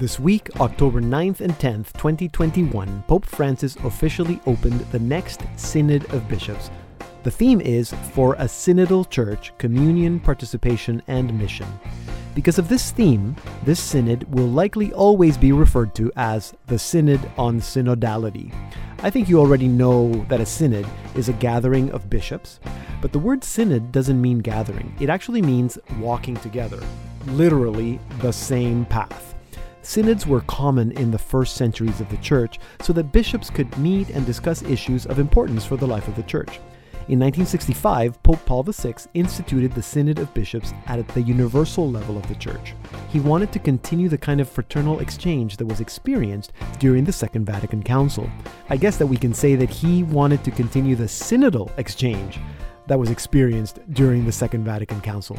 This week, October 9th and 10th, 2021, Pope Francis officially opened the next Synod of Bishops. The theme is For a Synodal Church Communion, Participation, and Mission. Because of this theme, this synod will likely always be referred to as the Synod on Synodality. I think you already know that a synod is a gathering of bishops, but the word synod doesn't mean gathering. It actually means walking together, literally the same path. Synods were common in the first centuries of the Church so that bishops could meet and discuss issues of importance for the life of the Church. In 1965, Pope Paul VI instituted the Synod of Bishops at the universal level of the Church. He wanted to continue the kind of fraternal exchange that was experienced during the Second Vatican Council. I guess that we can say that he wanted to continue the synodal exchange that was experienced during the Second Vatican Council.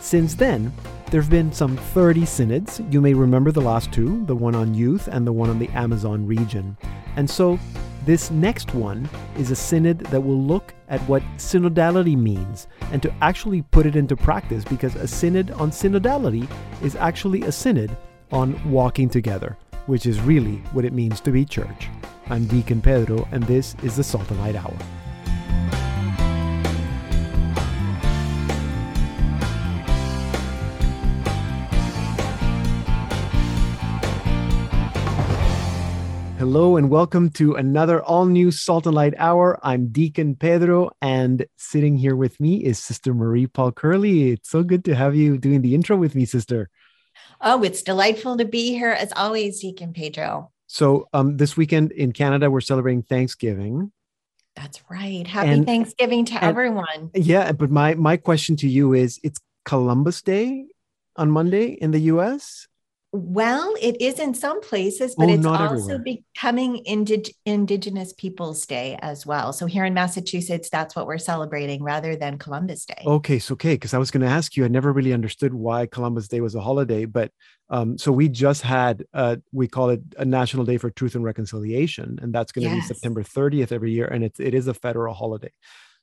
Since then, there have been some 30 synods. You may remember the last two, the one on youth and the one on the Amazon region. And so, this next one is a synod that will look at what synodality means and to actually put it into practice because a synod on synodality is actually a synod on walking together, which is really what it means to be church. I'm Deacon Pedro, and this is the Salt and Light Hour. Hello and welcome to another all new Salt and Light Hour. I'm Deacon Pedro, and sitting here with me is Sister Marie Paul Curley. It's so good to have you doing the intro with me, Sister. Oh, it's delightful to be here as always, Deacon Pedro. So, um, this weekend in Canada, we're celebrating Thanksgiving. That's right. Happy and, Thanksgiving to and, everyone. Yeah, but my my question to you is: It's Columbus Day on Monday in the U.S. Well, it is in some places, but oh, it's also everywhere. becoming indig- Indigenous Peoples Day as well. So here in Massachusetts, that's what we're celebrating rather than Columbus Day. Okay, so okay, because I was going to ask you, I never really understood why Columbus Day was a holiday, but um, so we just had uh, we call it a National Day for Truth and Reconciliation, and that's going to yes. be September 30th every year, and it's it is a federal holiday.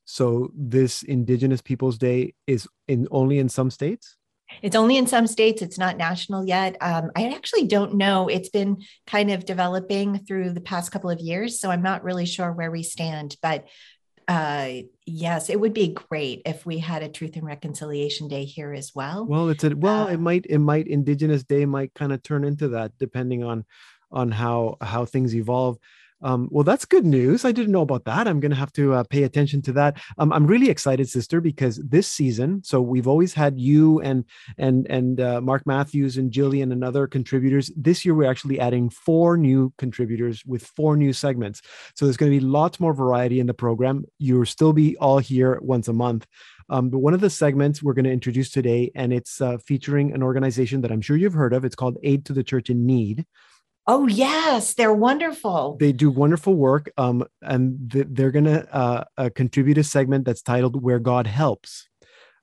So this Indigenous Peoples Day is in only in some states. It's only in some states. It's not national yet. Um, I actually don't know. It's been kind of developing through the past couple of years, so I'm not really sure where we stand. But uh, yes, it would be great if we had a Truth and Reconciliation Day here as well. Well, it's a well, uh, it might it might Indigenous Day might kind of turn into that depending on on how how things evolve. Um, well, that's good news. I didn't know about that. I'm going to have to uh, pay attention to that. Um, I'm really excited, sister, because this season, so we've always had you and and and uh, Mark Matthews and Jillian and other contributors. This year, we're actually adding four new contributors with four new segments. So there's going to be lots more variety in the program. You'll still be all here once a month. Um, but one of the segments we're going to introduce today, and it's uh, featuring an organization that I'm sure you've heard of. It's called Aid to the Church in Need. Oh yes, they're wonderful. They do wonderful work, um, and they're going to uh, uh, contribute a segment that's titled "Where God Helps."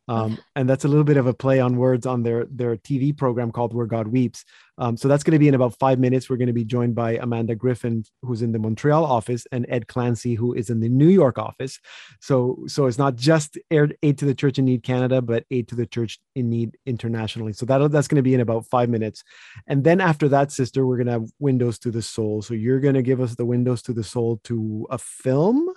Um, and that's a little bit of a play on words on their their TV program called Where God Weeps. Um, so that's going to be in about five minutes. We're going to be joined by Amanda Griffin, who's in the Montreal office, and Ed Clancy, who is in the New York office. So so it's not just aid to the Church in Need Canada, but aid to the Church in Need internationally. So that that's going to be in about five minutes, and then after that, sister, we're going to have Windows to the Soul. So you're going to give us the Windows to the Soul to a film.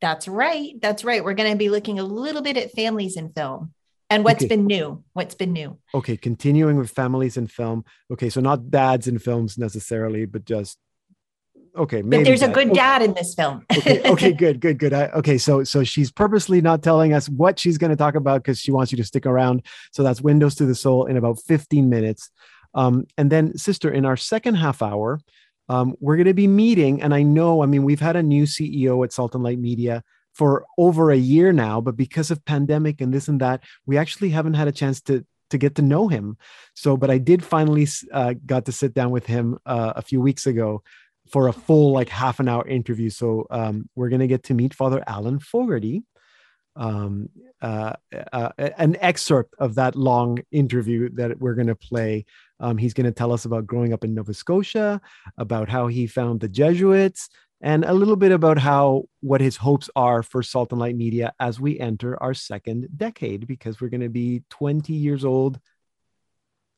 That's right. That's right. We're going to be looking a little bit at families in film and what's okay. been new. What's been new. Okay. Continuing with families in film. Okay. So not dads in films necessarily, but just okay but there's dad. a good dad in this film okay, okay good good good I, okay so so she's purposely not telling us what she's going to talk about because she wants you to stick around so that's windows to the soul in about 15 minutes um, and then sister in our second half hour um, we're going to be meeting, and I know, I mean, we've had a new CEO at Salt and Light Media for over a year now, but because of pandemic and this and that, we actually haven't had a chance to to get to know him. So, but I did finally uh, got to sit down with him uh, a few weeks ago for a full like half an hour interview. So um, we're gonna get to meet Father Alan Fogarty. Um, uh, uh, an excerpt of that long interview that we're going to play um, he's going to tell us about growing up in Nova Scotia, about how he found the Jesuits, and a little bit about how what his hopes are for Salt and Light Media as we enter our second decade, because we're going to be 20 years old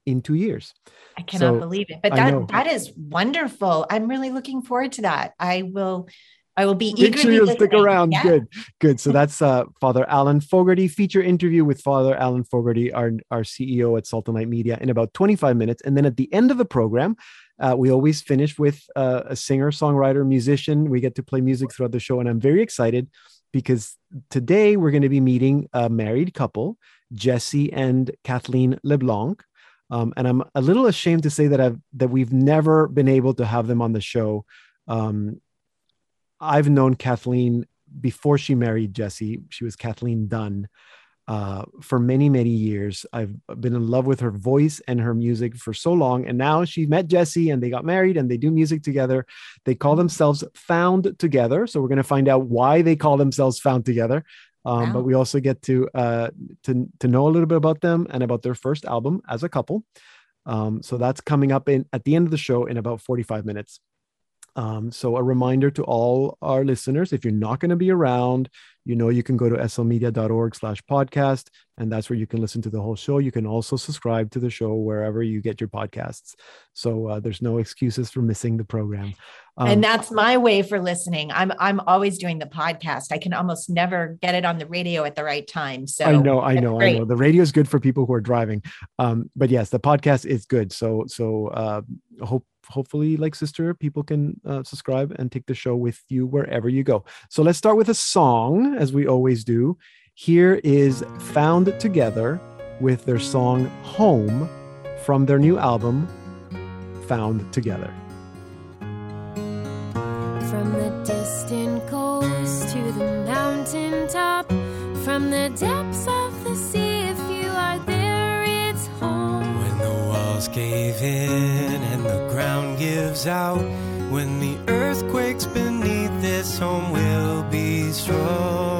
in two years. I cannot so, believe it. But that that is wonderful. I'm really looking forward to that. I will I will be Make sure you'll stick around. Yeah. Good, good. So that's uh, Father Alan Fogarty feature interview with Father Alan Fogarty, our our CEO at Salt and Light Media, in about 25 minutes. And then at the end of the program, uh, we always finish with uh, a singer, songwriter, musician. We get to play music throughout the show, and I'm very excited because today we're going to be meeting a married couple, Jesse and Kathleen LeBlanc. Um, and I'm a little ashamed to say that I've that we've never been able to have them on the show. Um, I've known Kathleen before she married Jesse. She was Kathleen Dunn uh, for many, many years. I've been in love with her voice and her music for so long. And now she met Jesse and they got married and they do music together. They call themselves Found Together. So we're going to find out why they call themselves Found Together. Um, wow. But we also get to, uh, to, to know a little bit about them and about their first album as a couple. Um, so that's coming up in at the end of the show in about 45 minutes. Um, so a reminder to all our listeners, if you're not going to be around, you know you can go to slmedia.org slash podcast and that's where you can listen to the whole show. You can also subscribe to the show wherever you get your podcasts. So uh, there's no excuses for missing the program. Um, and that's my way for listening. I'm i'm always doing the podcast. I can almost never get it on the radio at the right time so i know i know great. i know. The radio is good for people who are driving. Um, but yes the podcast is good. So so uh, hope hopefully like sister people can uh, subscribe and take the show with you wherever you go. So let's start with a song as we always do. Here is found together with their song home from their new album found together. From the distant coast to the mountain top from the depths of the sea if you are there it's home cave in and the ground gives out. When the earthquakes beneath this home will be strong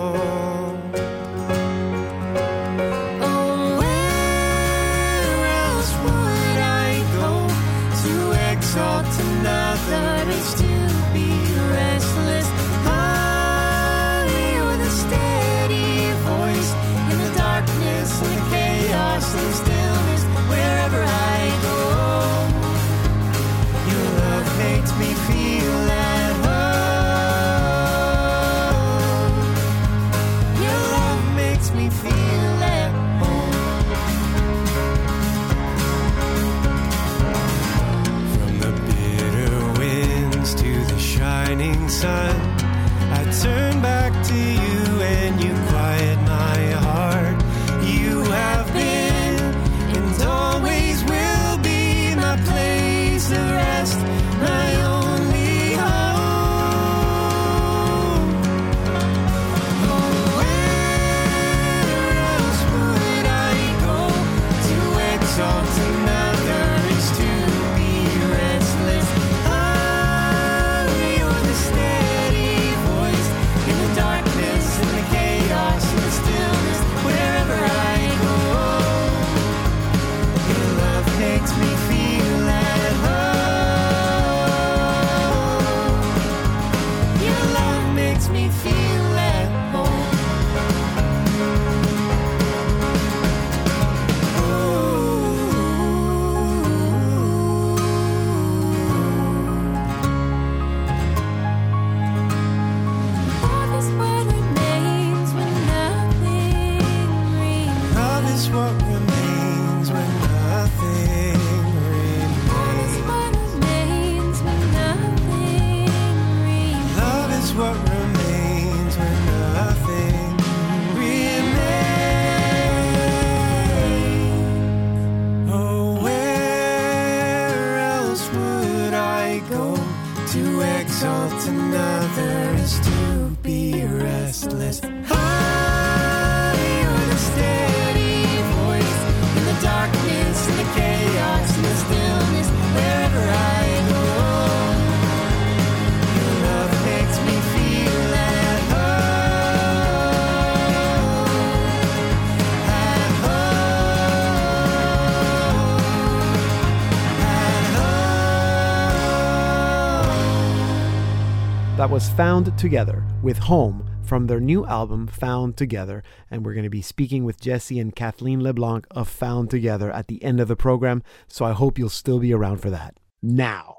was found together with Home from their new album, Found Together. And we're going to be speaking with Jesse and Kathleen LeBlanc of Found Together at the end of the program. So I hope you'll still be around for that. Now,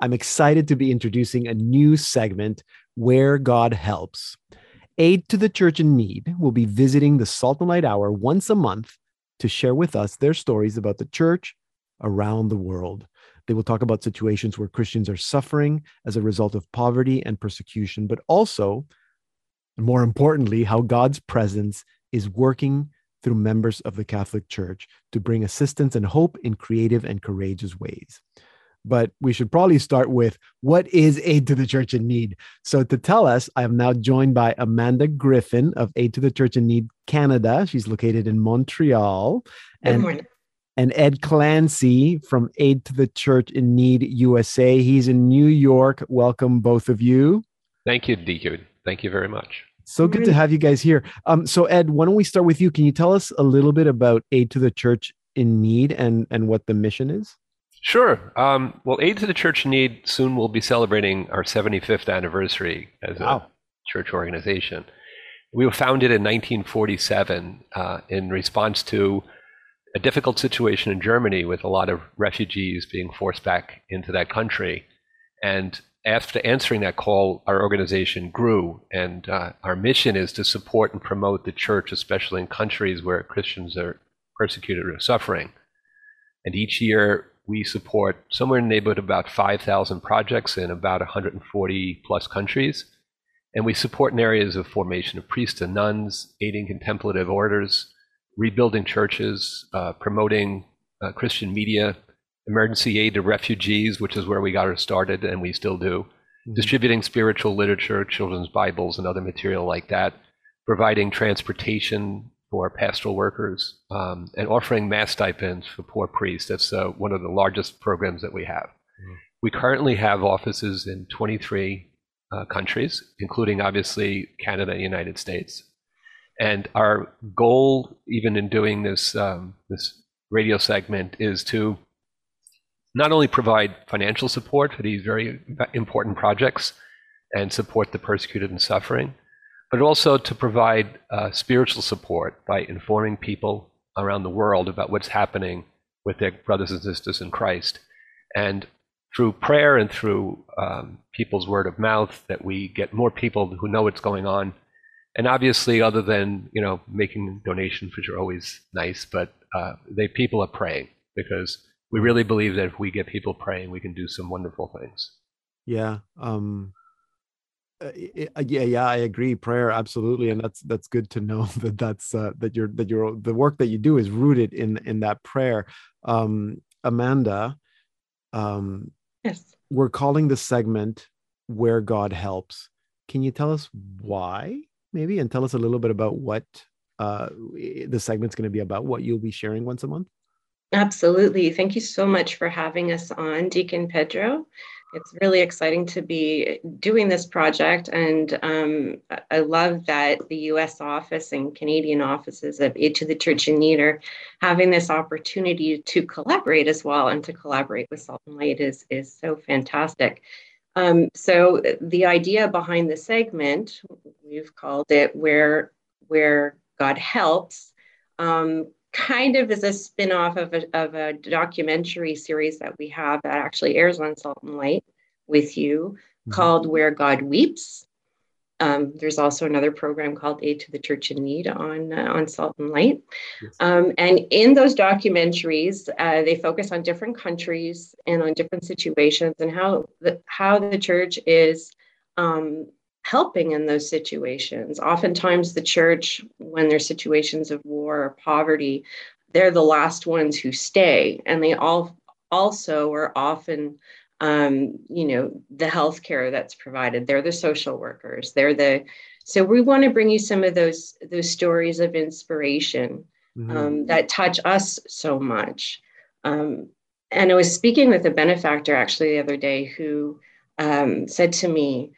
I'm excited to be introducing a new segment, Where God Helps. Aid to the Church in Need will be visiting the Salt and Light Hour once a month to share with us their stories about the church around the world. They will talk about situations where Christians are suffering as a result of poverty and persecution, but also, and more importantly, how God's presence is working through members of the Catholic Church to bring assistance and hope in creative and courageous ways but we should probably start with what is Aid to the Church in Need. So, to tell us, I am now joined by Amanda Griffin of Aid to the Church in Need Canada. She's located in Montreal. Good and, morning. And Ed Clancy from Aid to the Church in Need USA. He's in New York. Welcome, both of you. Thank you, DQ. Thank you very much. So good to have you guys here. Um, so Ed, why don't we start with you? Can you tell us a little bit about Aid to the Church in Need and and what the mission is? Sure. Um, well, Aid to the Church in Need soon will be celebrating our 75th anniversary as wow. a church organization. We were founded in 1947 uh, in response to a difficult situation in Germany with a lot of refugees being forced back into that country. And after answering that call, our organization grew, and uh, our mission is to support and promote the church, especially in countries where Christians are persecuted or suffering. And each year, we support somewhere in the neighborhood of about 5,000 projects in about 140 plus countries. And we support in areas of formation of priests and nuns, aiding contemplative orders, rebuilding churches, uh, promoting uh, Christian media, emergency aid to refugees, which is where we got our started, and we still do, mm-hmm. distributing spiritual literature, children's Bibles, and other material like that, providing transportation for pastoral workers um, and offering mass stipends for poor priests. That's uh, one of the largest programs that we have. Mm-hmm. We currently have offices in 23 uh, countries, including obviously Canada and the United States. And our goal, even in doing this um, this radio segment, is to not only provide financial support for these very important projects and support the persecuted and suffering, but also to provide uh, spiritual support by informing people around the world about what's happening with their brothers and sisters in Christ. And through prayer and through um, people's word of mouth, that we get more people who know what's going on. And obviously, other than you know making donations, which are always nice, but uh, they people are praying because we really believe that if we get people praying, we can do some wonderful things. Yeah. Um, uh, yeah yeah i agree prayer absolutely and that's that's good to know that that's uh, that you're that you're the work that you do is rooted in in that prayer um amanda um yes we're calling the segment where god helps can you tell us why maybe and tell us a little bit about what uh the segment's going to be about what you'll be sharing once a month absolutely thank you so much for having us on deacon pedro it's really exciting to be doing this project. And um, I love that the US office and Canadian offices of Aid to the Church in Need are having this opportunity to collaborate as well and to collaborate with Salt and Light is, is so fantastic. Um, so the idea behind the segment, we've called it Where, Where God Helps, um, kind of is a spin-off of a, of a documentary series that we have that actually airs on Salt and Light with you mm-hmm. called Where God Weeps. Um, there's also another program called Aid to the Church in Need on uh, on Salt and Light, yes. um, and in those documentaries, uh, they focus on different countries and on different situations and how the how the church is um, helping in those situations. Oftentimes, the church, when there's situations of war or poverty, they're the last ones who stay, and they all also are often, um, you know, the healthcare that's provided. They're the social workers. They're the so we want to bring you some of those those stories of inspiration mm-hmm. um, that touch us so much. Um, and I was speaking with a benefactor actually the other day who um, said to me,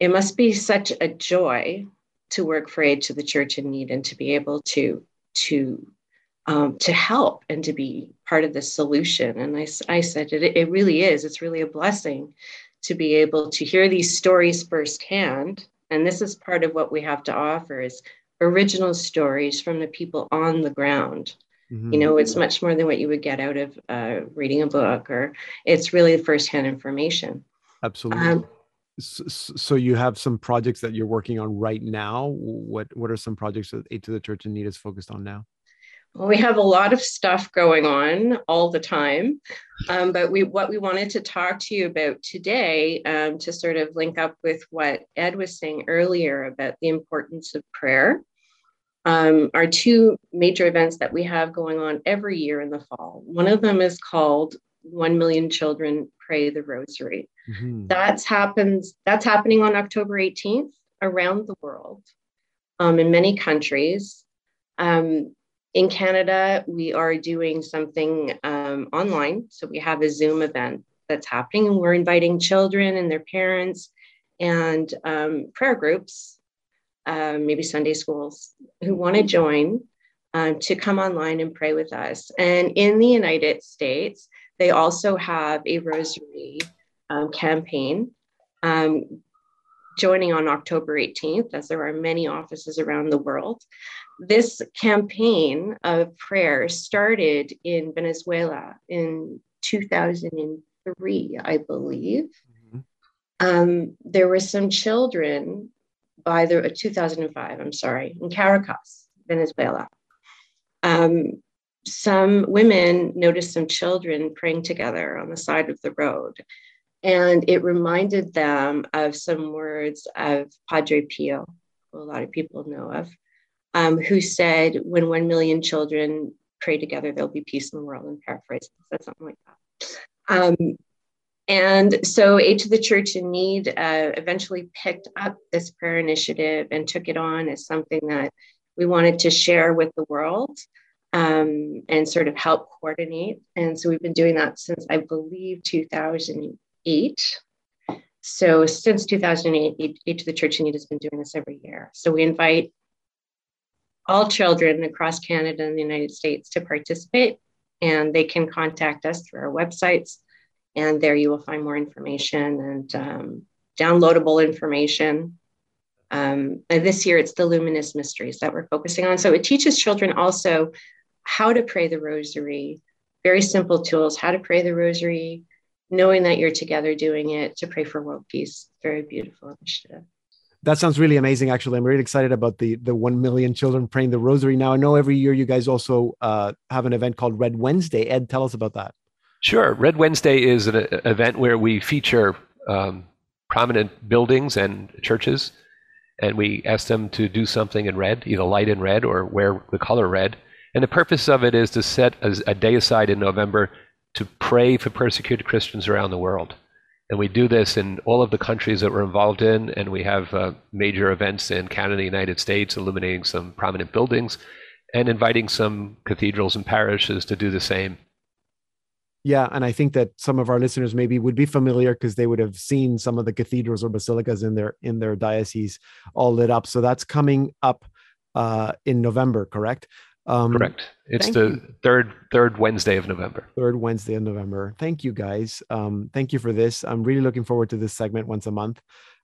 it must be such a joy to work for aid to the church in need and to be able to to um, to help and to be part of the solution and i, I said it, it really is it's really a blessing to be able to hear these stories firsthand And this is part of what we have to offer is original stories from the people on the ground. Mm-hmm. You know, it's much more than what you would get out of uh, reading a book, or it's really firsthand information. Absolutely. Um, so, you have some projects that you're working on right now. What what are some projects that Aid to the Church in Need is focused on now? We have a lot of stuff going on all the time um, but we what we wanted to talk to you about today um, to sort of link up with what ed was saying earlier about the importance of prayer um, are two major events that we have going on every year in the fall. One of them is called 1 million children pray the rosary. Mm-hmm. that's happens that's happening on october 18th around the world um, in many countries. Um, in Canada, we are doing something um, online. So we have a Zoom event that's happening, and we're inviting children and their parents and um, prayer groups, uh, maybe Sunday schools, who want to join um, to come online and pray with us. And in the United States, they also have a rosary um, campaign um, joining on October 18th, as there are many offices around the world this campaign of prayer started in Venezuela in 2003, I believe. Mm-hmm. Um, there were some children by the uh, 2005, I'm sorry, in Caracas, Venezuela. Um, some women noticed some children praying together on the side of the road. And it reminded them of some words of Padre Pio, who a lot of people know of um, who said, when 1 million children pray together, there'll be peace in the world, and paraphrase, said something like that. Um, and so Aid to the Church in Need uh, eventually picked up this prayer initiative and took it on as something that we wanted to share with the world um, and sort of help coordinate. And so we've been doing that since, I believe, 2008. So since 2008, Aid of the Church in Need has been doing this every year. So we invite all children across Canada and the United States to participate. And they can contact us through our websites. And there you will find more information and um, downloadable information. Um, and this year it's the luminous mysteries that we're focusing on. So it teaches children also how to pray the rosary, very simple tools, how to pray the rosary, knowing that you're together doing it to pray for world peace. Very beautiful initiative that sounds really amazing. Actually, I'm really excited about the the one million children praying the Rosary. Now, I know every year you guys also uh, have an event called Red Wednesday. Ed, tell us about that. Sure, Red Wednesday is an event where we feature um, prominent buildings and churches, and we ask them to do something in red, either light in red or wear the color red. And the purpose of it is to set a, a day aside in November to pray for persecuted Christians around the world. And we do this in all of the countries that we're involved in, and we have uh, major events in Canada, United States, illuminating some prominent buildings, and inviting some cathedrals and parishes to do the same. Yeah, and I think that some of our listeners maybe would be familiar because they would have seen some of the cathedrals or basilicas in their in their diocese all lit up. So that's coming up uh, in November, correct? Um, Correct. It's the you. third third Wednesday of November. Third Wednesday of November. Thank you guys. Um, thank you for this. I'm really looking forward to this segment once a month.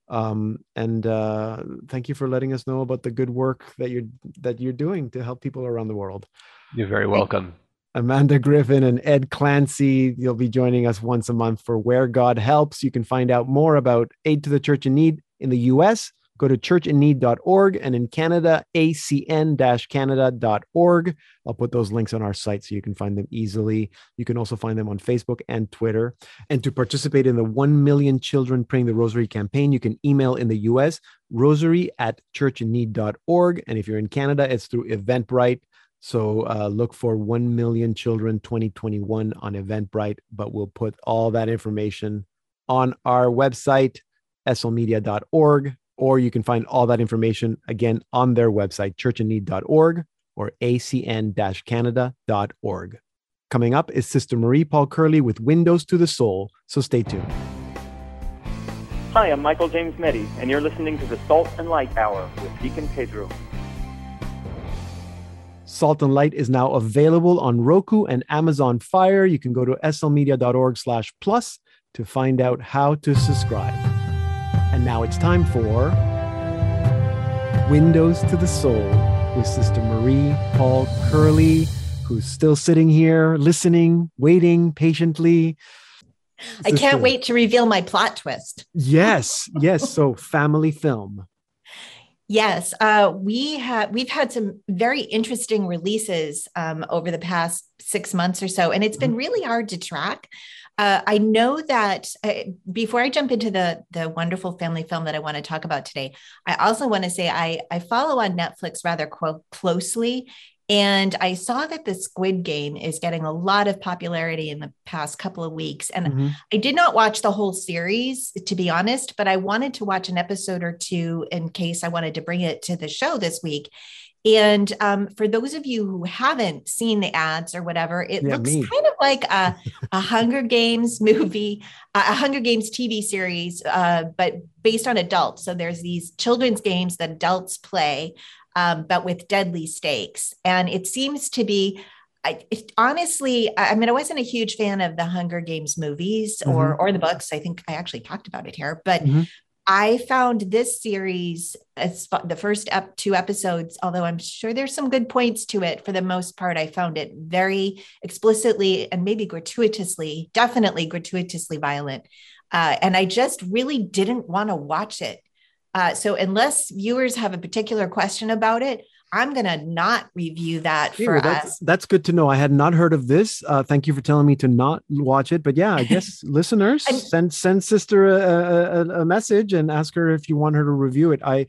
Um, and uh, thank you for letting us know about the good work that you're that you're doing to help people around the world. You're very welcome. Amanda Griffin and Ed Clancy. You'll be joining us once a month for Where God Helps. You can find out more about Aid to the Church in Need in the US Go to churchinneed.org and in Canada, acn-canada.org. I'll put those links on our site so you can find them easily. You can also find them on Facebook and Twitter. And to participate in the 1 million children praying the rosary campaign, you can email in the US rosary at churchinneed.org. And if you're in Canada, it's through Eventbrite. So uh, look for 1 million children 2021 on Eventbrite, but we'll put all that information on our website, slmedia.org or you can find all that information again on their website, churchinneed.org or acn canada.org. Coming up is Sister Marie Paul Curley with Windows to the Soul, so stay tuned. Hi, I'm Michael James Meddy, and you're listening to the Salt and Light Hour with Deacon Pedro. Salt and Light is now available on Roku and Amazon Fire. You can go to slmedia.org slash plus to find out how to subscribe. And now it's time for Windows to the Soul with Sister Marie Paul Curley, who's still sitting here listening, waiting patiently. I can't wait to reveal my plot twist. Yes, yes. So, family film. Yes, uh, we have we've had some very interesting releases um, over the past six months or so, and it's been mm-hmm. really hard to track. Uh, I know that uh, before I jump into the the wonderful family film that I want to talk about today, I also want to say I I follow on Netflix rather quote, closely, and I saw that the Squid Game is getting a lot of popularity in the past couple of weeks. And mm-hmm. I did not watch the whole series, to be honest, but I wanted to watch an episode or two in case I wanted to bring it to the show this week. And um, for those of you who haven't seen the ads or whatever, it yeah, looks me. kind of like a, a Hunger Games movie, a Hunger Games TV series, uh, but based on adults. So there's these children's games that adults play um, but with deadly stakes. And it seems to be, I, it, honestly, I mean, I wasn't a huge fan of the Hunger Games movies or mm-hmm. or the books. I think I actually talked about it here, but mm-hmm. I found this series, the first up two episodes, although I'm sure there's some good points to it, for the most part, I found it very explicitly and maybe gratuitously, definitely gratuitously violent. Uh, and I just really didn't want to watch it. Uh, so unless viewers have a particular question about it, I'm going to not review that for that's, us. That's good to know. I had not heard of this. Uh, thank you for telling me to not watch it. But yeah, I guess listeners and, send send sister a, a, a, message and ask her if you want her to review it. I,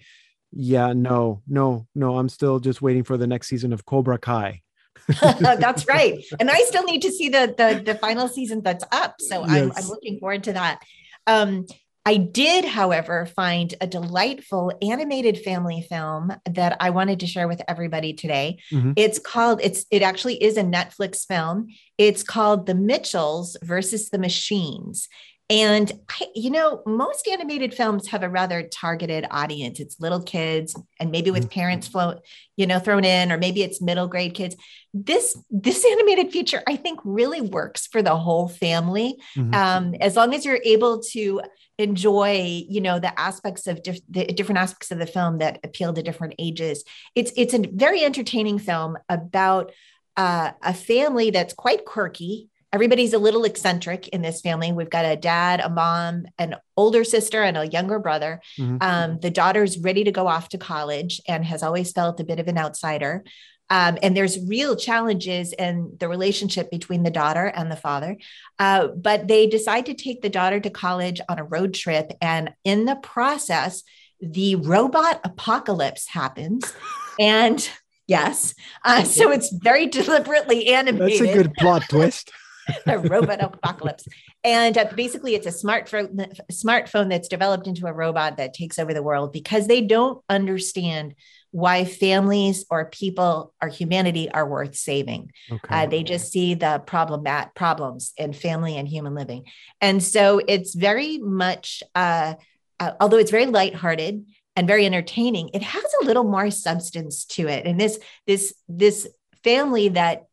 yeah, no, no, no. I'm still just waiting for the next season of Cobra Kai. that's right, and I still need to see the the, the final season that's up. So yes. I'm I'm looking forward to that. Um, I did, however, find a delightful animated family film that I wanted to share with everybody today. Mm-hmm. It's called it's it actually is a Netflix film. It's called The Mitchells versus the Machines. And I, you know, most animated films have a rather targeted audience. It's little kids, and maybe with mm-hmm. parents flow, you know, thrown in, or maybe it's middle grade kids. This this animated feature, I think, really works for the whole family, mm-hmm. um, as long as you're able to enjoy you know the aspects of diff- the different aspects of the film that appeal to different ages it's it's a very entertaining film about uh, a family that's quite quirky everybody's a little eccentric in this family we've got a dad a mom an older sister and a younger brother mm-hmm. um, the daughter's ready to go off to college and has always felt a bit of an outsider um, and there's real challenges in the relationship between the daughter and the father. Uh, but they decide to take the daughter to college on a road trip. And in the process, the robot apocalypse happens. And yes, uh, so it's very deliberately animated. That's a good plot twist. the robot apocalypse. And uh, basically, it's a smartphone smartphone that's developed into a robot that takes over the world because they don't understand why families or people or humanity are worth saving. Okay. Uh, they just see the problem problems in family and human living, and so it's very much. Uh, uh, although it's very lighthearted and very entertaining, it has a little more substance to it. And this this this family that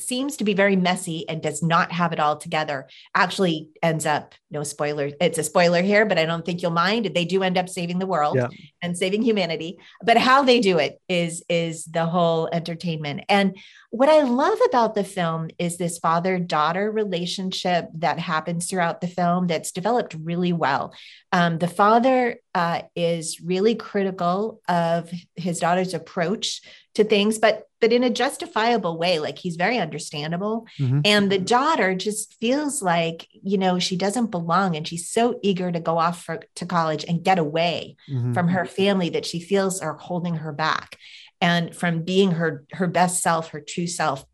seems to be very messy and does not have it all together actually ends up no spoiler it's a spoiler here but i don't think you'll mind. They do end up saving the world yeah. and saving humanity but how they do it is is the whole entertainment. And what i love about the film is this father daughter relationship that happens throughout the film that's developed really well. Um, the father uh, is really critical of his daughter's approach to things but but in a justifiable way like he's very understandable mm-hmm. and the daughter just feels like you know she doesn't belong and she's so eager to go off for, to college and get away mm-hmm. from her family that she feels are holding her back and from being her her best self her true self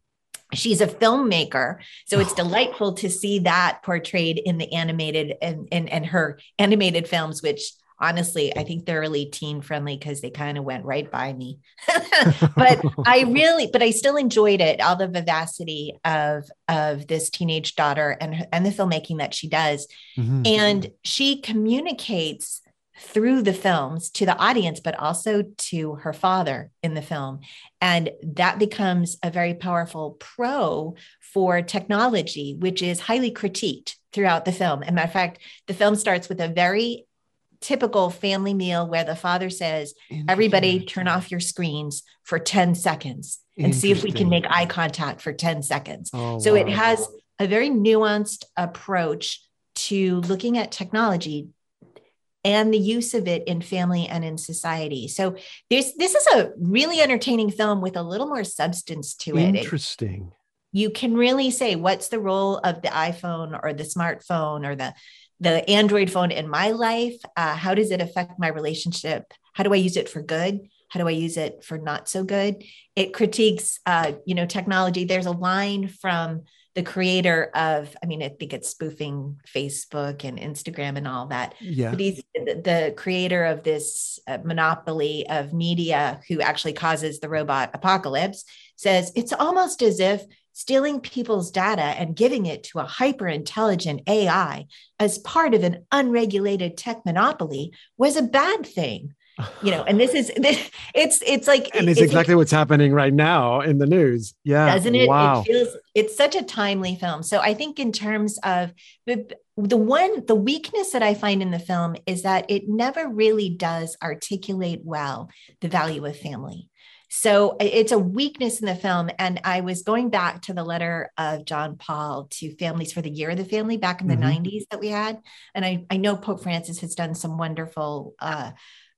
she's a filmmaker so it's delightful to see that portrayed in the animated and and, and her animated films which honestly, I think they're really teen friendly because they kind of went right by me. but I really, but I still enjoyed it, all the vivacity of of this teenage daughter and and the filmmaking that she does, mm-hmm. and she communicates through the films to the audience, but also to her father in the film. And that becomes a very powerful pro for technology, which is highly critiqued throughout the film. As a matter of fact, the film starts with a very typical family meal where the father says, Everybody turn off your screens for 10 seconds and see if we can make eye contact for 10 seconds. Oh, so wow. it has a very nuanced approach to looking at technology and the use of it in family and in society. So there's this is a really entertaining film with a little more substance to it. Interesting. You can really say what's the role of the iPhone or the smartphone or the the Android phone in my life? Uh, how does it affect my relationship? How do I use it for good? How do I use it for not so good? It critiques, uh, you know, technology. There's a line from the creator of, I mean, I think it's spoofing Facebook and Instagram and all that. Yeah. But he's the, creator of this uh, monopoly of media who actually causes the robot apocalypse says it's almost as if stealing people's data and giving it to a hyper intelligent AI as part of an unregulated tech monopoly was a bad thing. You know, and this is this, it's it's like and it's, exactly what's happening right now in the news. Yeah, doesn't it? Wow. It feels it's such a timely film. So I think in terms of the the one the weakness that I find in the film is that it never really does articulate well the value of family. So it's a weakness in the film. And I was going back to the letter of John Paul to families for the year of the family back in the mm-hmm. 90s that we had. And I, I know Pope Francis has done some wonderful uh,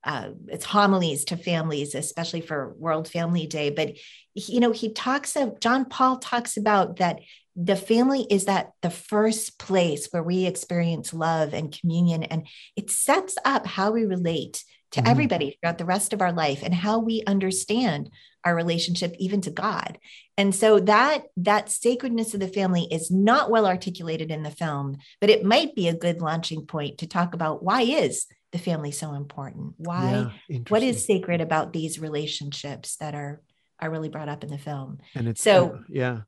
uh, it's homilies to families, especially for World Family Day. But you know, he talks of John Paul talks about that the family is that the first place where we experience love and communion, and it sets up how we relate to mm-hmm. everybody throughout the rest of our life and how we understand our relationship even to god. And so that that sacredness of the family is not well articulated in the film but it might be a good launching point to talk about why is the family so important? Why yeah, what is sacred about these relationships that are are really brought up in the film? And it's so uh, yeah.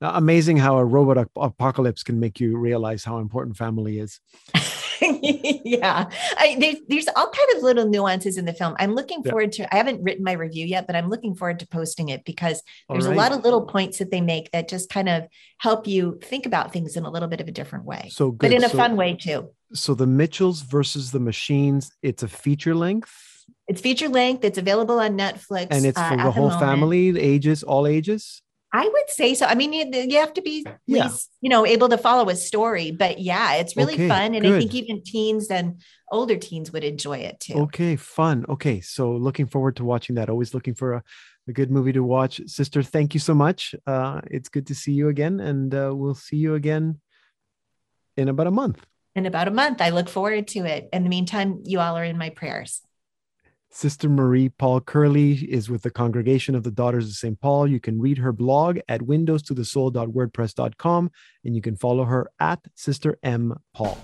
Amazing how a robot apocalypse can make you realize how important family is yeah, I, there's, there's all kind of little nuances in the film. I'm looking forward to. I haven't written my review yet, but I'm looking forward to posting it because there's right. a lot of little points that they make that just kind of help you think about things in a little bit of a different way. So, good. but in a so, fun way too. So the Mitchells versus the Machines. It's a feature length. It's feature length. It's available on Netflix, and it's uh, for uh, the whole the family, ages, all ages. I would say so. I mean, you, you have to be yeah. least, you know, able to follow a story, but yeah, it's really okay, fun. And good. I think even teens and older teens would enjoy it too. Okay, fun. Okay. So looking forward to watching that. Always looking for a, a good movie to watch. Sister, thank you so much. Uh, it's good to see you again. And uh, we'll see you again in about a month. In about a month. I look forward to it. In the meantime, you all are in my prayers. Sister Marie Paul Curley is with the Congregation of the Daughters of St. Paul. You can read her blog at windowstothesoul.wordpress.com and you can follow her at Sister M. Paul.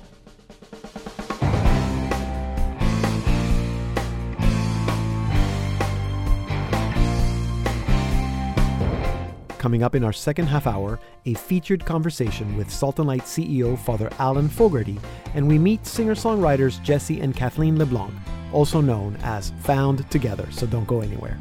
Coming up in our second half hour, a featured conversation with Salt and Light CEO Father Alan Fogarty, and we meet singer songwriters Jesse and Kathleen LeBlanc also known as Found Together, so don't go anywhere.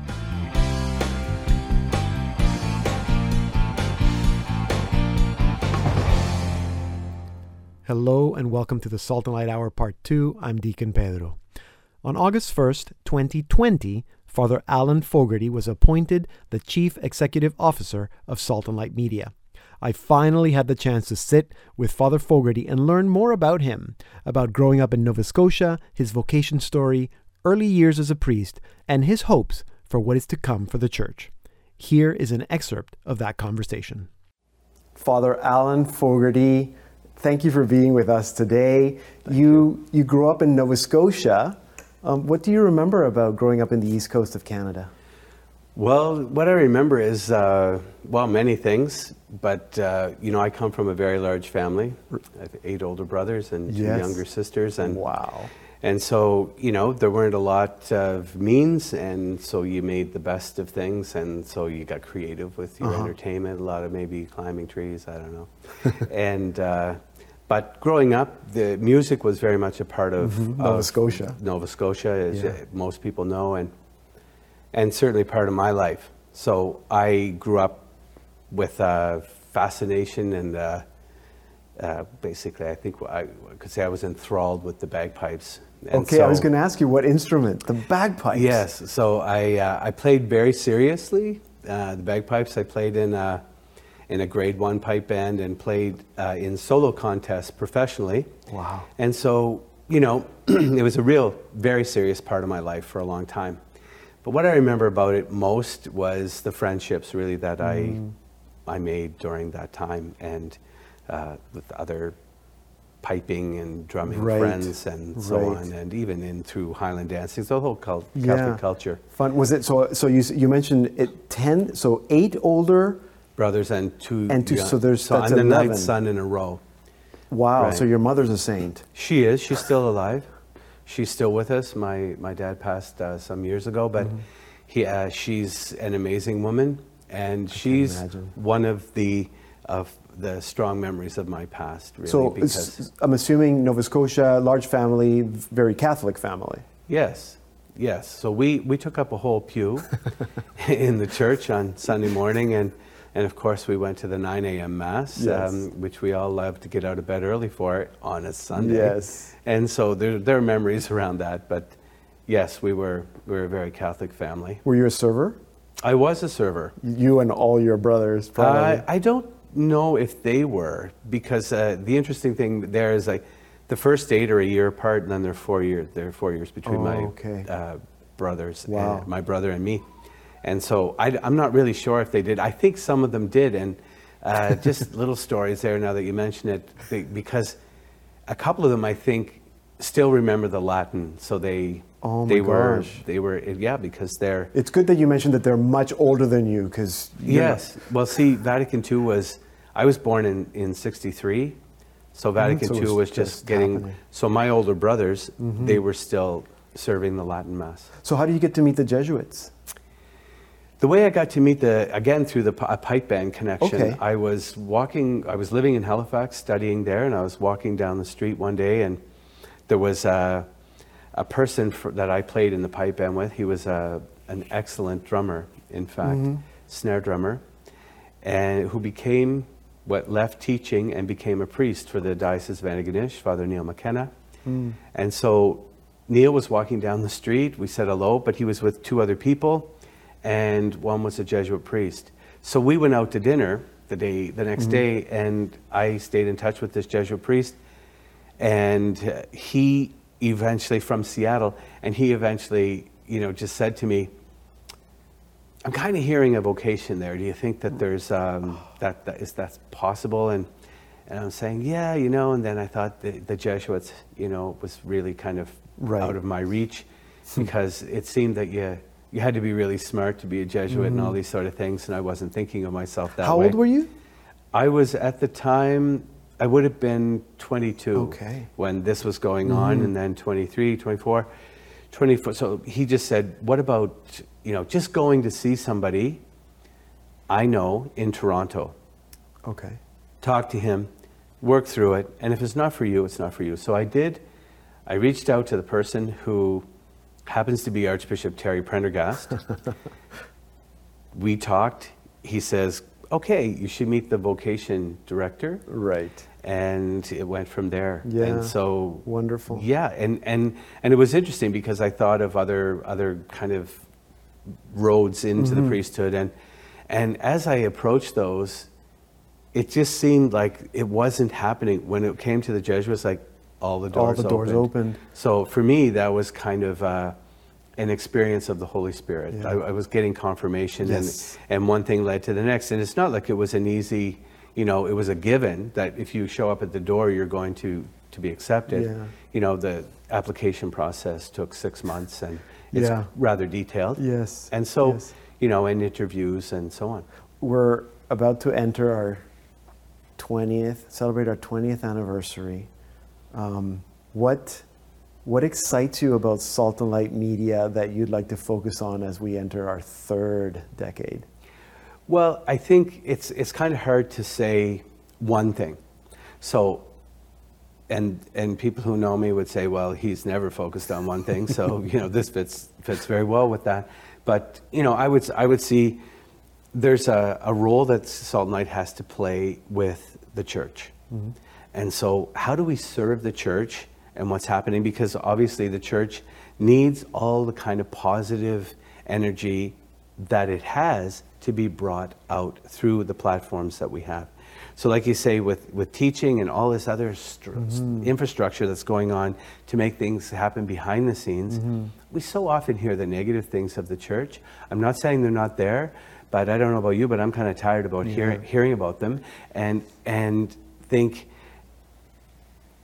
Hello and welcome to the Salt and Light Hour Part 2. I'm Deacon Pedro. On August 1st, 2020, Father Alan Fogarty was appointed the Chief Executive Officer of Salt and Light Media. I finally had the chance to sit with Father Fogarty and learn more about him, about growing up in Nova Scotia, his vocation story, early years as a priest, and his hopes for what is to come for the church. Here is an excerpt of that conversation. Father Alan Fogarty, thank you for being with us today. You, you, you grew up in Nova Scotia. Um, what do you remember about growing up in the east coast of Canada? Well, what I remember is, uh, well, many things, but, uh, you know, I come from a very large family. I have eight older brothers and two yes. younger sisters. And, wow. And so, you know, there weren't a lot of means, and so you made the best of things, and so you got creative with your uh-huh. entertainment, a lot of maybe climbing trees, I don't know. and, uh, but growing up, the music was very much a part of, mm-hmm. Nova of Scotia. Nova Scotia, as yeah. most people know, and and certainly part of my life. So I grew up with a fascination and uh, uh, basically, I think I could say I was enthralled with the bagpipes And okay, so, I was going to ask you what instrument? The bagpipes. Yes. So I uh, I played very seriously uh, the bagpipes. I played in a, in a grade one pipe band and played uh, in solo contests professionally. Wow. And so you know, it was a real very serious part of my life for a long time. But what I remember about it most was the friendships really that mm. I I made during that time and uh, with other piping and drumming right. friends and so right. on, and even in through Highland dancing, so the whole cult, Catholic culture. Fun was it? So so you you mentioned it ten, so eight older brothers and two and two. Young, so there's so that's I'm the 11. ninth son in a row. Wow. Right. So your mother's a saint. She is. She's still alive. She's still with us. My my dad passed uh, some years ago, but mm-hmm. he uh, she's an amazing woman, and I she's one of the of the strong memories of my past. Really, so because I'm assuming Nova Scotia, large family, very Catholic family. Yes, yes. So we we took up a whole pew in the church on Sunday morning, and and of course we went to the 9 a.m. mass, yes. um, which we all love to get out of bed early for on a Sunday. Yes. And so there there are memories around that, but yes, we were we were a very Catholic family. Were you a server? I was a server. You and all your brothers, probably. I, I don't know if they were because uh, the interesting thing there is like the first eight are a year apart, and then they're four years. There are four years between oh, my okay. uh, brothers, wow. and my brother and me, and so I, am not really sure if they did. I think some of them did, and uh, just little stories there. Now that you mention it, they, because a couple of them I think still remember the Latin, so they Oh they gosh. were they were yeah because they're it's good that you mentioned that they're much older than you because yes not... well see vatican ii was i was born in in 63 so vatican mm-hmm. so ii was just, just getting happening. so my older brothers mm-hmm. they were still serving the latin mass so how do you get to meet the jesuits the way I got to meet the again through the a pipe band connection, okay. I was walking. I was living in Halifax, studying there, and I was walking down the street one day, and there was a, a person for, that I played in the pipe band with. He was a, an excellent drummer, in fact, mm-hmm. snare drummer, and who became what left teaching and became a priest for the Diocese of Antigonish, Father Neil McKenna. Mm. And so Neil was walking down the street. We said hello, but he was with two other people, and one was a Jesuit priest. So we went out to dinner the day the next Mhm. day, and I stayed in touch with this Jesuit priest, and he eventually from Seattle, and he eventually, you know, just said to me, "I'm kind of hearing a vocation there. Do you think that there's um, that, that is that's possible?" And and I'm saying, "Yeah, you know." And then I thought the, the Jesuits, you know, was really kind of Right. out of my reach because it seemed that you you had to be really smart to be a Jesuit and all these sort of things, and I wasn't thinking of myself that Mm-hmm. how old were you I was at the time, I would have been 22 Okay. when this was going on, Mhm. and then 23, 24, 24. So he just said, What about, you know, just going to see somebody I know in Toronto? okay Talk to him, work through it, and if it's not for you, it's not for you. So I did. I reached out to the person who happens to be Archbishop Terry Prendergast. we talked. He says, okay, you should meet the vocation director. right And it went from there. Yeah. And so, wonderful yeah, and, and, and it was interesting because I thought of other, other kind of roads into Mhm. the priesthood. And, and as I approached those, it just seemed like it wasn't happening. When it came to the Jesuits, like all the all doors the doors opened. opened So for me, that was kind of uh, an experience of the Holy Spirit. Yeah. I, I was getting confirmation, Yes. and, and one thing led to the next. And it's not like it was an easy, you know, it was a given that if you show up at the door, you're going to, to be accepted. Yeah. You know, the application process took six months, and it's Yeah. rather detailed. yes And so, yes. you know, and interviews and so on. we're about to enter our 20th celebrate our 20th anniversary um, what what excites you about salt and light media that you'd like to focus on as we enter our third decade Well, I think it's it's kind of hard to say one thing. So, and and people who know me would say, well, he's never focused on one thing. So you know, this fits fits very well with that. But you know, I would I would see there's a, a role that Salt and Light has to play with the church. And so, how do we serve the church and what's happening because obviously the church needs all the kind of positive energy that it has to be brought out through the platforms that we have. So, like you say, with, with teaching and all this other mm-hmm. infrastructure that's going on to make things happen behind the scenes, mm-hmm. we so often hear the negative things of the church. I'm not saying they're not there, but I don't know about you, but I'm kind of tired about yeah. hear, hearing about them and, and think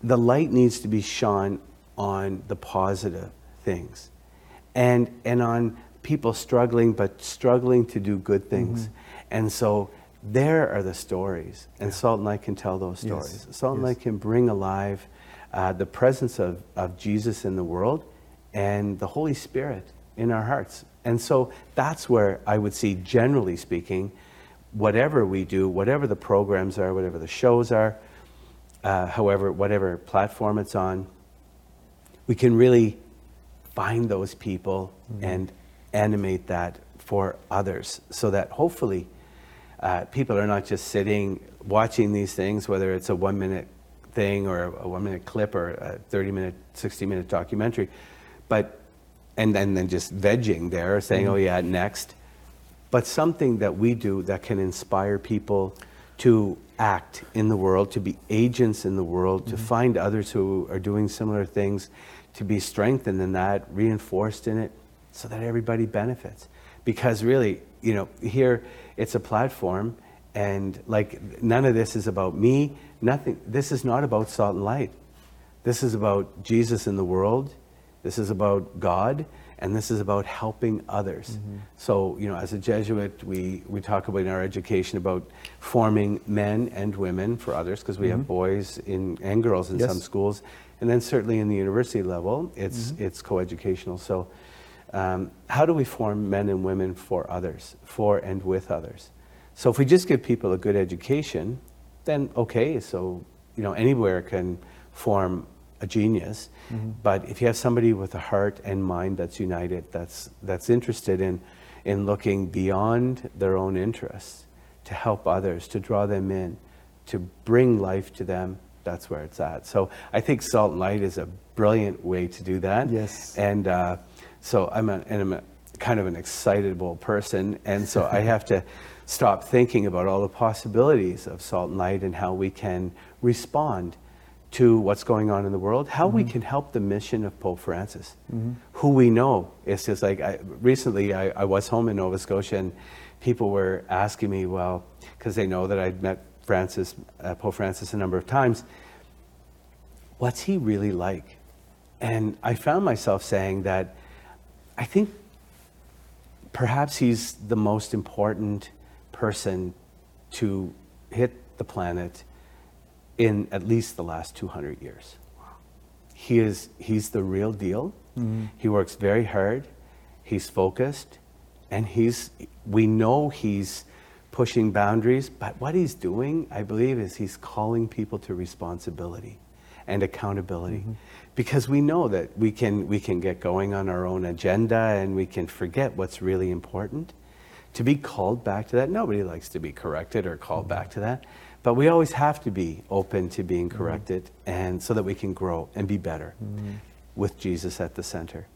the light needs to be shone on the positive things and, and on people struggling, but struggling to do good things. Mm-hmm. And so there are the stories, and Salt and Light can tell those stories. Yes. Salt and yes. Light can bring alive uh, the presence of, of Jesus in the world and the Holy Spirit in our hearts. And so that's where I would see, generally speaking, whatever we do, whatever the programs are, whatever the shows are, uh, however, whatever platform it's on, we can really find those people mm-hmm. and animate that for others so that hopefully uh, people are not just sitting watching these things, whether it's a one minute thing or a one minute clip or a 30 minute, 60 minute documentary, but and then, then just vegging there, saying, mm-hmm. oh yeah, next. But something that we do that can inspire people to act in the world, to be agents in the world, mm-hmm. to find others who are doing similar things, to be strengthened in that, reinforced in it, so that everybody benefits. Because really, you know, here it's a platform, and like none of this is about me. Nothing. This is not about salt and light. This is about Jesus in the world. This is about God, and this is about helping others. Mm-hmm. So, you know, as a Jesuit, we, we talk about in our education about forming men and women for others, because we mm-hmm. have boys in, and girls in yes. some schools. And then certainly in the university level, it's, mm-hmm. it's coeducational. So, um, how do we form men and women for others, for and with others? So if we just give people a good education, then okay, so you know anywhere can form a genius. Mm-hmm. But if you have somebody with a heart and mind that's united, that's that's interested in in looking beyond their own interests to help others, to draw them in, to bring life to them, that's where it's at. So I think Salt and Light is a brilliant way to do that. Yes. And uh, so I'm a, and I'm a kind of an excitable person, and so I have to stop thinking about all the possibilities of Salt and Light and how we can respond to what's going on in the world, how mm-hmm. we can help the mission of Pope Francis, mm-hmm. who we know. It's just like I, recently I, I, was home in Nova Scotia and people were asking me, well, because they know that I'd met Francis, uh, Pope Francis a number of times, what's he really like? And I found myself saying that I think perhaps he's the most important person to hit the planet in at least the last 200 years. He is, he's the real deal. Mm-hmm. He works very hard. He's focused. And he's, we know he's pushing boundaries, but what he's doing, I believe, is he's calling people to responsibility and accountability. Mm-hmm. Because we know that we can, we can get going on our own agenda and we can forget what's really important. To be called back to that, nobody likes to be corrected or called mm-hmm. back to that. But we always have to be open to being mm-hmm. corrected mm-hmm. and so that we can grow and be better mm-hmm. with Jesus at the center.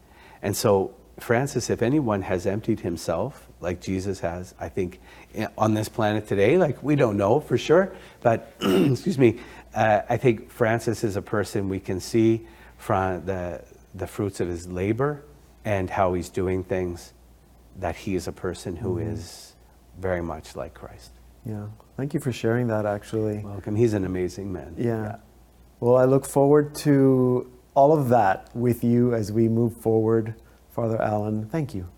And so, Francis, if anyone has emptied himself like Jesus has, I think eh, on this planet today, like we don't know for sure, but excuse me, uh, I think Francis is a person we can see from the, the fruits of his labor and how he's doing things, that he is a person who mm-hmm. is very much like Christ. Yeah. Thank you for sharing that, actually. Welcome. He's an amazing man. Yeah. yeah. Well, I look forward to all of that with you as we move forward. Father Allen, thank you.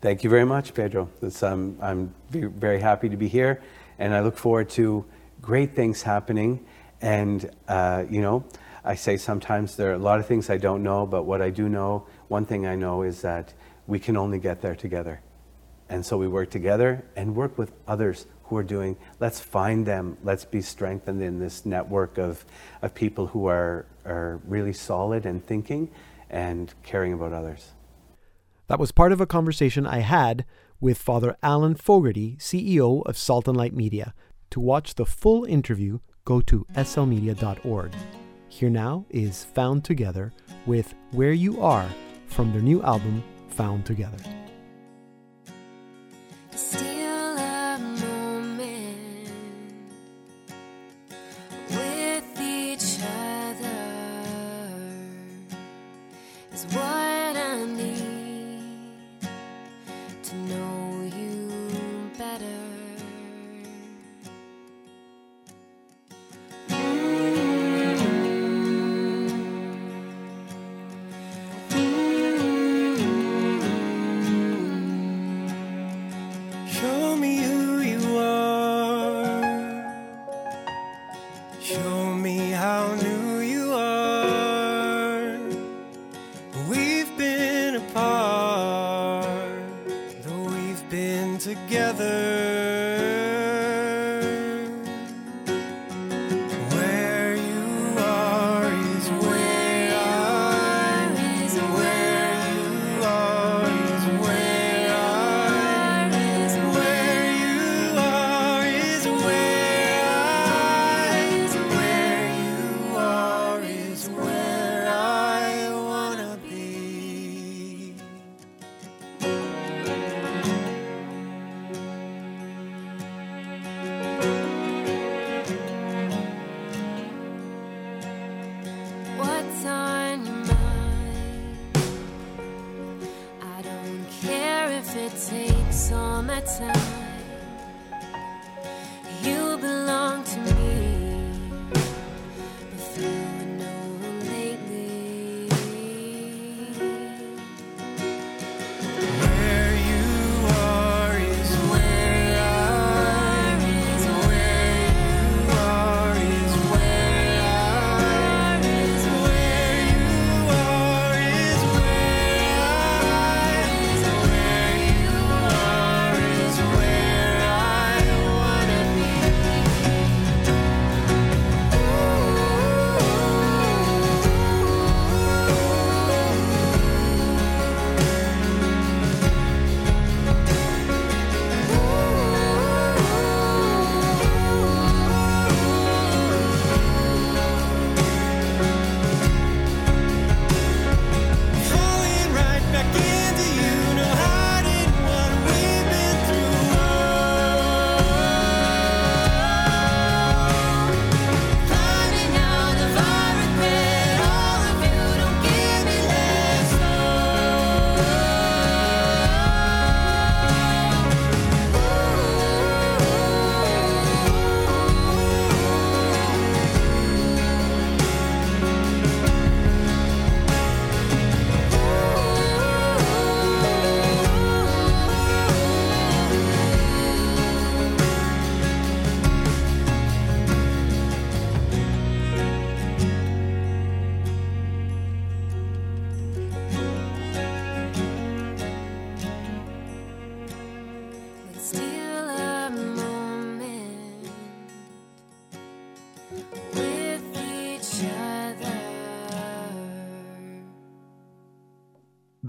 Thank you very much, Pedro. Um, I'm very happy to be here, and I look forward to great things happening. And, uh, you know, I say sometimes there are a lot of things I don't know, but what I do know, one thing I know is that we can only get there together. And so we work together and work with others who are doing, let's find them, let's be strengthened in this network of, of people who are, are really solid and thinking and caring about others. That was part of a conversation I had with Father Alan Fogarty, CEO of Salt and Light Media. To watch the full interview, go to slmedia.org. Here now is Found Together with Where You Are from their new album, Found Together. Steal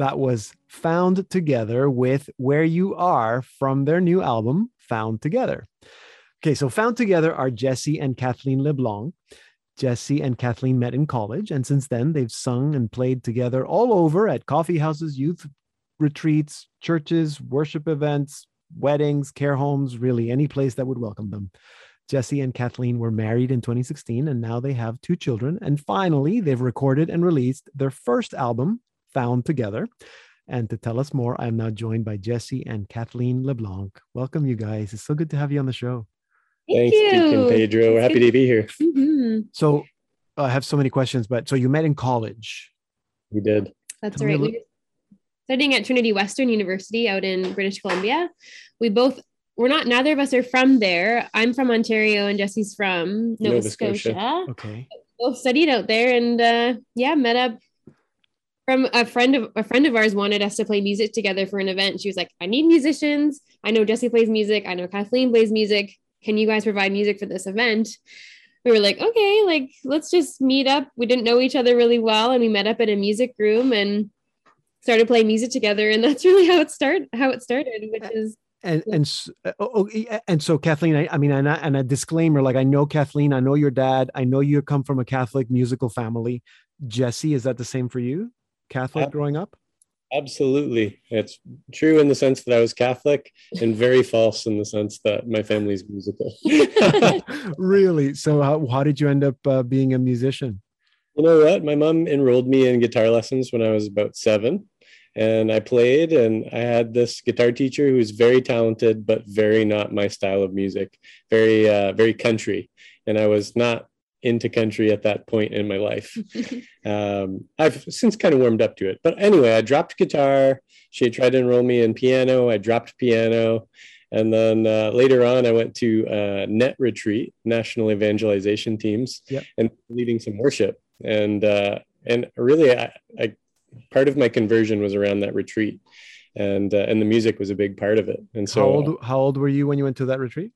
That was Found Together with Where You Are from their new album, Found Together. Okay, so Found Together are Jesse and Kathleen LeBlanc. Jesse and Kathleen met in college, and since then they've sung and played together all over at coffee houses, youth retreats, churches, worship events, weddings, care homes, really any place that would welcome them. Jesse and Kathleen were married in 2016, and now they have two children. And finally, they've recorded and released their first album, Found Together. And to tell us more, I'm now joined by Jesse and Kathleen LeBlanc. Welcome, you guys. It's so good to have you on the show. Thank Thanks, Deacon you. Pedro. It's Happy to be here. Mhm. So I have so many questions, but so you met in college. We did. That's Tell right. We studying at Trinity Western University out in British Columbia. We both we're not neither of us are from there. I'm from Ontario and Jesse's from Nova, Nova Scotia. Scotia. Okay. Both studied out there and uh yeah, met up from a friend of a friend of ours wanted us to play music together for an event. She was like, I need musicians. I know Jesse plays music. I know Kathleen plays music. Can you guys provide music for this event? We were like, okay, like let's just meet up. We didn't know each other really well, and we met up at a music room and started playing music together. And that's really how it started. How it started, which is and and uh, oh, oh and so Kathleen, I, I mean, and, I, and a disclaimer, like I know Kathleen, I know your dad, I know you come from a Catholic musical family. Jesse, is that the same for you? Catholic growing up? Absolutely. It's true in the sense that I was Catholic and very false in the sense that my family's musical. really? So, how, how did you end up uh, being a musician? You know what? My mom enrolled me in guitar lessons when I was about seven. And I played, and I had this guitar teacher who was very talented, but very not my style of music, very, uh, very country. And I was not into country at that point in my life. um, I've since kind of warmed up to it. But anyway, I dropped guitar. She tried to enroll me in piano. I dropped piano. And then uh, later on, I went to uh, Net Retreat, National Evangelization Teams, yep. and leading some worship. And uh, and really, I, I, part of my conversion was around that retreat, and uh, and the music was a big part of it. And so, how old, how old were you when you went to that retreat?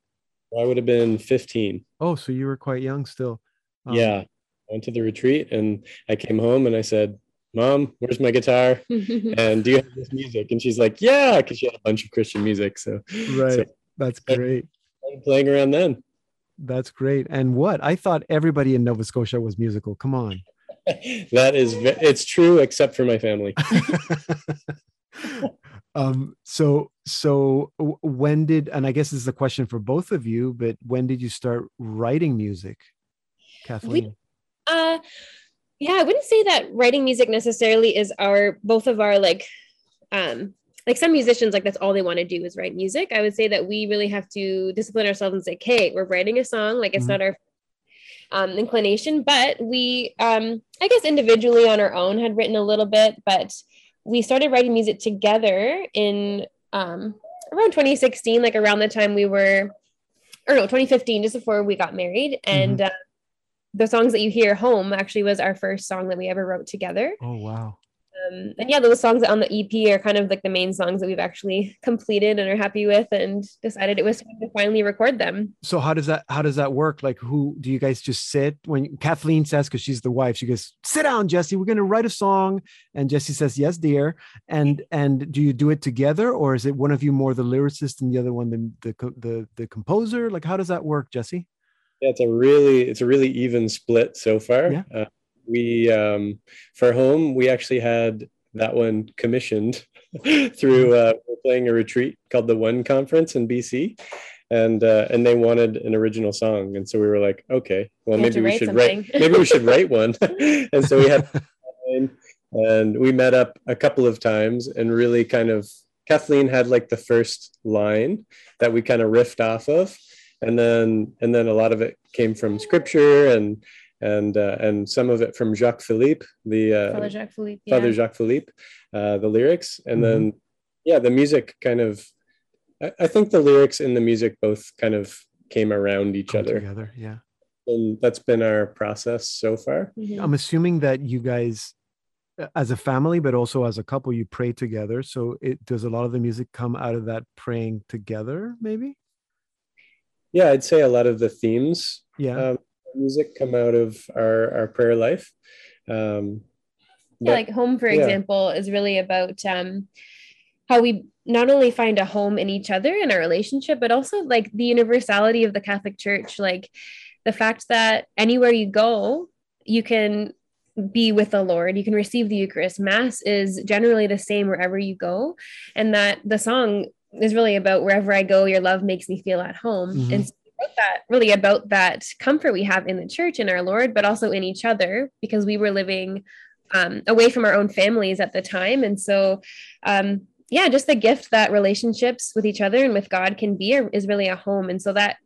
I would have been 15. Oh, so you were quite young still. Um, yeah, I went to the retreat and I came home and I said, Mom, where's my guitar? and do you have this music? And she's like, Yeah, because she had a bunch of Christian music. So right, so, that's great. playing around then. That's great. And what I thought everybody in Nova Scotia was musical. Come on. that is it's true except for my family. um so so when did and i guess this is a question for both of you but when did you start writing music Kathleen? We, uh, yeah, I wouldn't say that writing music necessarily is our both of our like um like some musicians like that's all they want to do is write music. I would say that we really have to discipline ourselves and say, "Okay, we're writing a song. Like it's mm-hmm. not our um, inclination, but we, um, I guess, individually on our own had written a little bit, but we started writing music together in um, around 2016, like around the time we were, or no, 2015, just before we got married, and. Mm-hmm. Uh, the songs that you hear home actually was our first song that we ever wrote together. Oh wow. Um, and yeah those songs on the ep are kind of like the main songs that we've actually completed and are happy with and decided it was time to finally record them. So how does that how does that work? Like who do you guys just sit? When kathleen says because she's the wife she goes sit down jesse we're going to write a song. And jesse says yes dear. And and do you do it together or is it one of you more the lyricist and the other one the the the, the composer? Like how does that work jesse yeah, it's a really it's a really even split so far. Yeah. Uh, we um, for home we actually had that one commissioned through uh, playing a retreat called the One Conference in BC, and uh, and they wanted an original song, and so we were like, okay, well maybe we should something. write maybe we should write one, and so we had and we met up a couple of times and really kind of Kathleen had like the first line that we kind of riffed off of and then and then a lot of it came from scripture and and uh, and some of it from Jacques Philippe, the uh, Father Jacques Philippe, yeah. Father Jacques Philippe, uh, the lyrics, and mm-hmm. then yeah, the music kind of. I, I, think the lyrics and the music both kind of came around each Come other. Together, yeah. And that's been our process so far. Mm-hmm. I'm assuming that you guys, as a family, but also as a couple, you pray together. So it does a lot of the music come out of that praying together, maybe yeah i'd say a lot of the themes yeah um, music come out of our our prayer life um yeah, like home for yeah. example is really about um how we not only find a home in each other in our relationship but also like the universality of the catholic church like the fact that anywhere you go you can be with the Lord. You can receive the Eucharist. Mass is generally the same wherever you go. And that the song is really about wherever I go, your love makes me feel at home. Mm-hmm. And so wrote that really about that comfort we have in the church in our Lord, but also in each other because we were living um, away from our own families at the time. And so, um, yeah, just the gift that relationships with each other and with God can be is really a home. And so that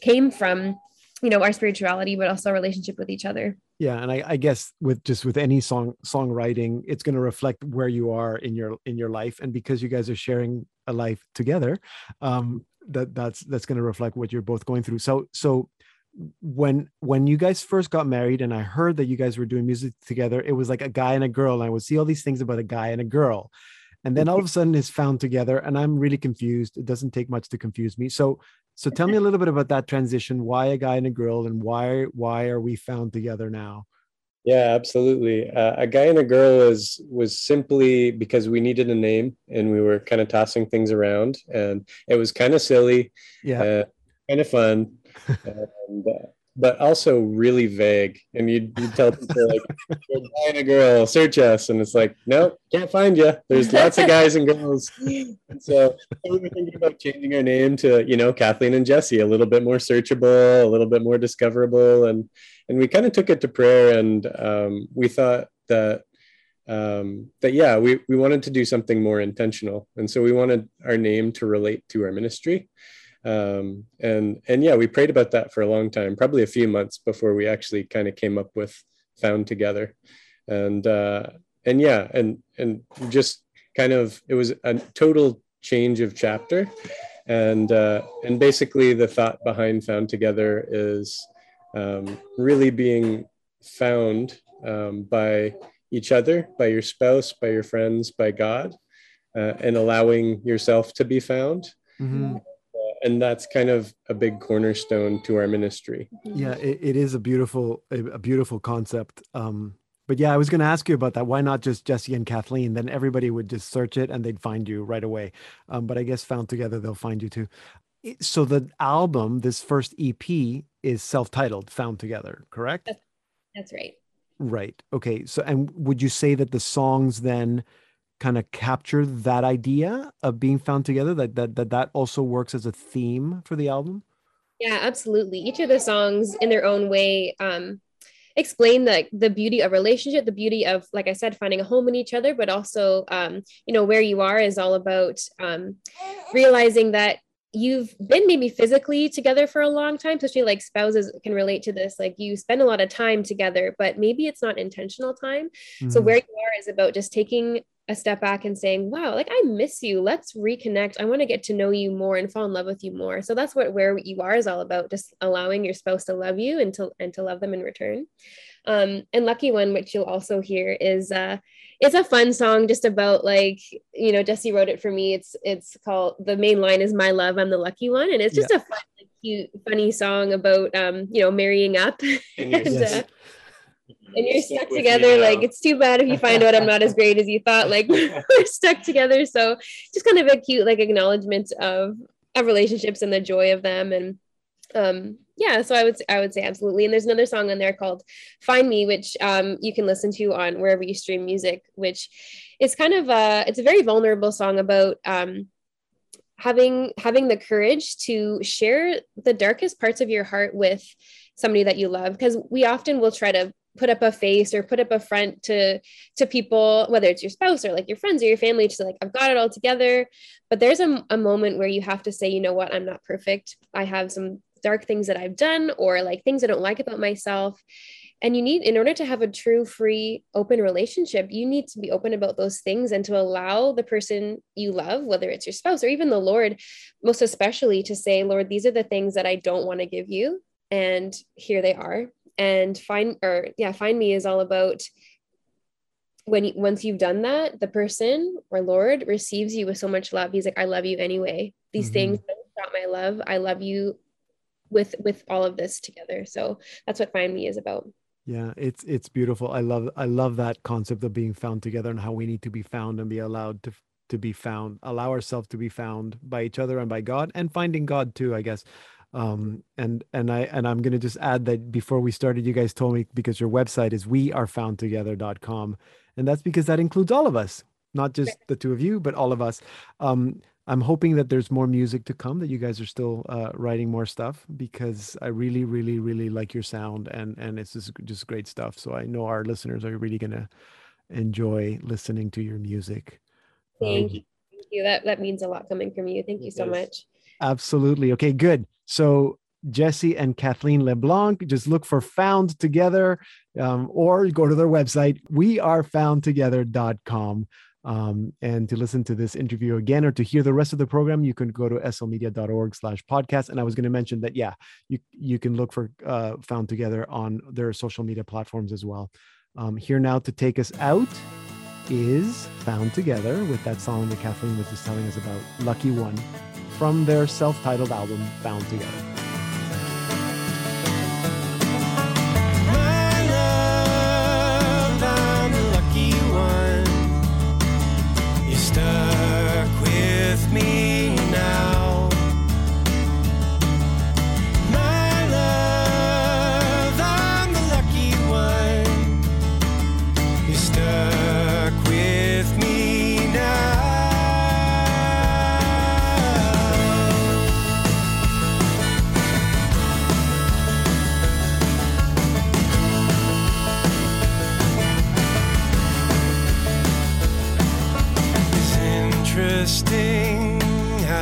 came from, you know, our spirituality, but also our relationship with each other. Yeah and I, I, guess with just with any song songwriting it's going to reflect where you are in your in your life. And because you guys are sharing a life together um that that's that's going to reflect what you're both going through. So so when when you guys first got married and i heard that you guys were doing music together it was like a guy and a girl and i would see all these things about a guy and a girl. And then all of a sudden it's found together and i'm really confused. It doesn't take much to confuse me. So so tell me a little bit about that transition. Why a guy and a girl, and why why are we found together now? Yeah, absolutely. Uh, a guy and a girl was was simply because we needed a name and we were kind of tossing things around, and it was kind of silly, yeah, uh, kind of fun, and, uh, but also really vague. And you'd, you'd tell people like, "You're and a girl, search us," and it's like, "Nope, can't find you." There's lots of guys and girls. And so we were thinking about changing our name to, you know, Kathleen and Jesse, a little bit more searchable, a little bit more discoverable, and and we kind of took it to prayer and um, we thought that um, that yeah we, we wanted to do something more intentional and so we wanted our name to relate to our ministry um, and and yeah we prayed about that for a long time probably a few months before we actually kind of came up with found together and uh, and yeah and and just kind of it was a total change of chapter and uh, and basically the thought behind found together is um, really being found um, by each other, by your spouse, by your friends, by God, uh, and allowing yourself to be found. Mm-hmm. And that's kind of a big cornerstone to our ministry. Yeah, it, it is a beautiful, a, a beautiful concept. Um, but yeah, I was going to ask you about that. Why not just Jesse and Kathleen? Then everybody would just search it and they'd find you right away. Um, but I guess found together, they'll find you too. So the album, this first EP, is self-titled found together correct that's, that's right right okay so and would you say that the songs then kind of capture that idea of being found together that that that, that also works as a theme for the album? Yeah absolutely. Each of the songs in their own way um explain the the beauty of relationship the beauty of like i said finding a home in each other but also um you know where you are is all about um realizing that you've been maybe physically together for a long time especially like spouses can relate to this like you spend a lot of time together but maybe it's not intentional time. Mm-hmm. so where you are is about just taking a step back and saying wow like i miss you. Let's reconnect. I want to get to know you more and fall in love with you more. So that's what where you are is all about just allowing your spouse to love you and to and to love them in return. Um and lucky one which you'll also hear is uh it's a fun song just about like you know jesse wrote it for me. It's it's called the main line is my love i'm the lucky one. And it's just yeah. a fun like, cute funny song about um you know marrying up. And, uh, and you're stuck together like it's too bad if you find out i'm not as great as you thought like we're stuck together. So just kind of a cute like acknowledgement of of relationships and the joy of them. And um yeah so i would i would say absolutely. And there's another song on there called find me which um, you can listen to on wherever you stream music which is kind of a it's a very vulnerable song about um, having having the courage to share the darkest parts of your heart with somebody that you love. Because we often will try to put up a face or put up a front to to people whether it's your spouse or like your friends or your family to like i've got it all together but there's a, a moment where you have to say you know what i'm not perfect i have some dark things that I've done or like things I don't like about myself. And you need, in order to have a true, free, open relationship, you need to be open about those things and to allow the person you love, whether it's your spouse or even the Lord, most especially to say, Lord, these are the things that I don't want to give you. And here they are. And find, or yeah, find me is all about when once you've done that, the person or Lord receives you with so much love. He's like, I love you anyway. These mm-hmm. things stop my love. I love you with with all of this together so that's what find me is about yeah it's it's beautiful i love i love that concept of being found together and how we need to be found and be allowed to to be found allow ourselves to be found by each other and by god and finding god too i guess um and and i and i'm going to just add that before we started you guys told me because your website is wearefoundtogether.com and that's because that includes all of us not just the two of you but all of us um I'm hoping that there's more music to come, that you guys are still uh, writing more stuff because I really, really, really like your sound and and it's just just great stuff. So I know our listeners are really gonna enjoy listening to your music. Thank um, you. Thank you. That that means a lot coming from you. Thank you so much. Absolutely. Okay, good. So Jesse and Kathleen LeBlanc. Just look for Found Together um, or go to their website, wearefoundtogether.com. Um, and to listen to this interview again or to hear the rest of the program, you can go to slmedia.org slash podcast. And I was going to mention that, yeah, you, you can look for uh, Found Together on their social media platforms as well. Um, here now to take us out is Found Together with that song that Kathleen was just telling us about, Lucky One, from their self titled album, Found Together.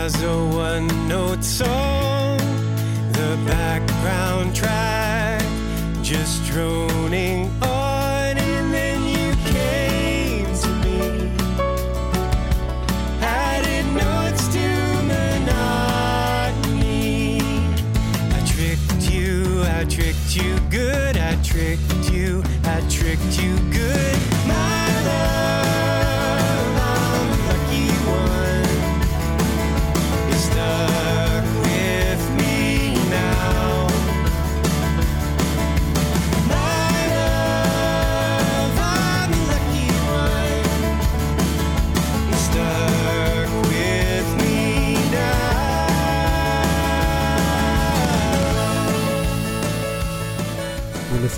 As a one note song. The background track just droning on,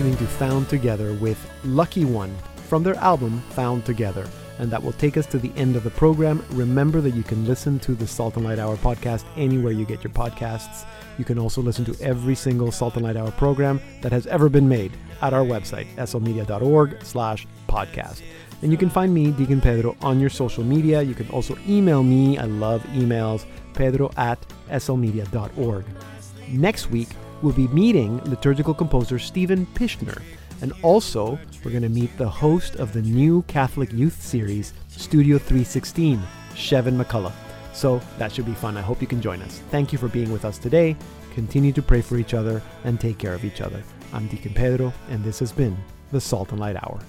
listening to Found Together with Lucky One from their album Found Together. And that will take us to the end of the program. Remember that you can listen to the Salt and Light Hour podcast anywhere you get your podcasts. You can also listen to every single Salt and Light Hour program that has ever been made at our website, slmedia.org slash podcast. And you can find me, Deacon Pedro, on your social media. You can also email me. I love emails, pedro at slmedia.org. Next week, we'll be meeting liturgical composer Stephen Pishner. And also, we're going to meet the host of the new Catholic Youth series, Studio 316, Shevin McCullough. So that should be fun. I hope you can join us. Thank you for being with us today. Continue to pray for each other and take care of each other. I'm Deacon Pedro, and this has been the Salt and Light Hour.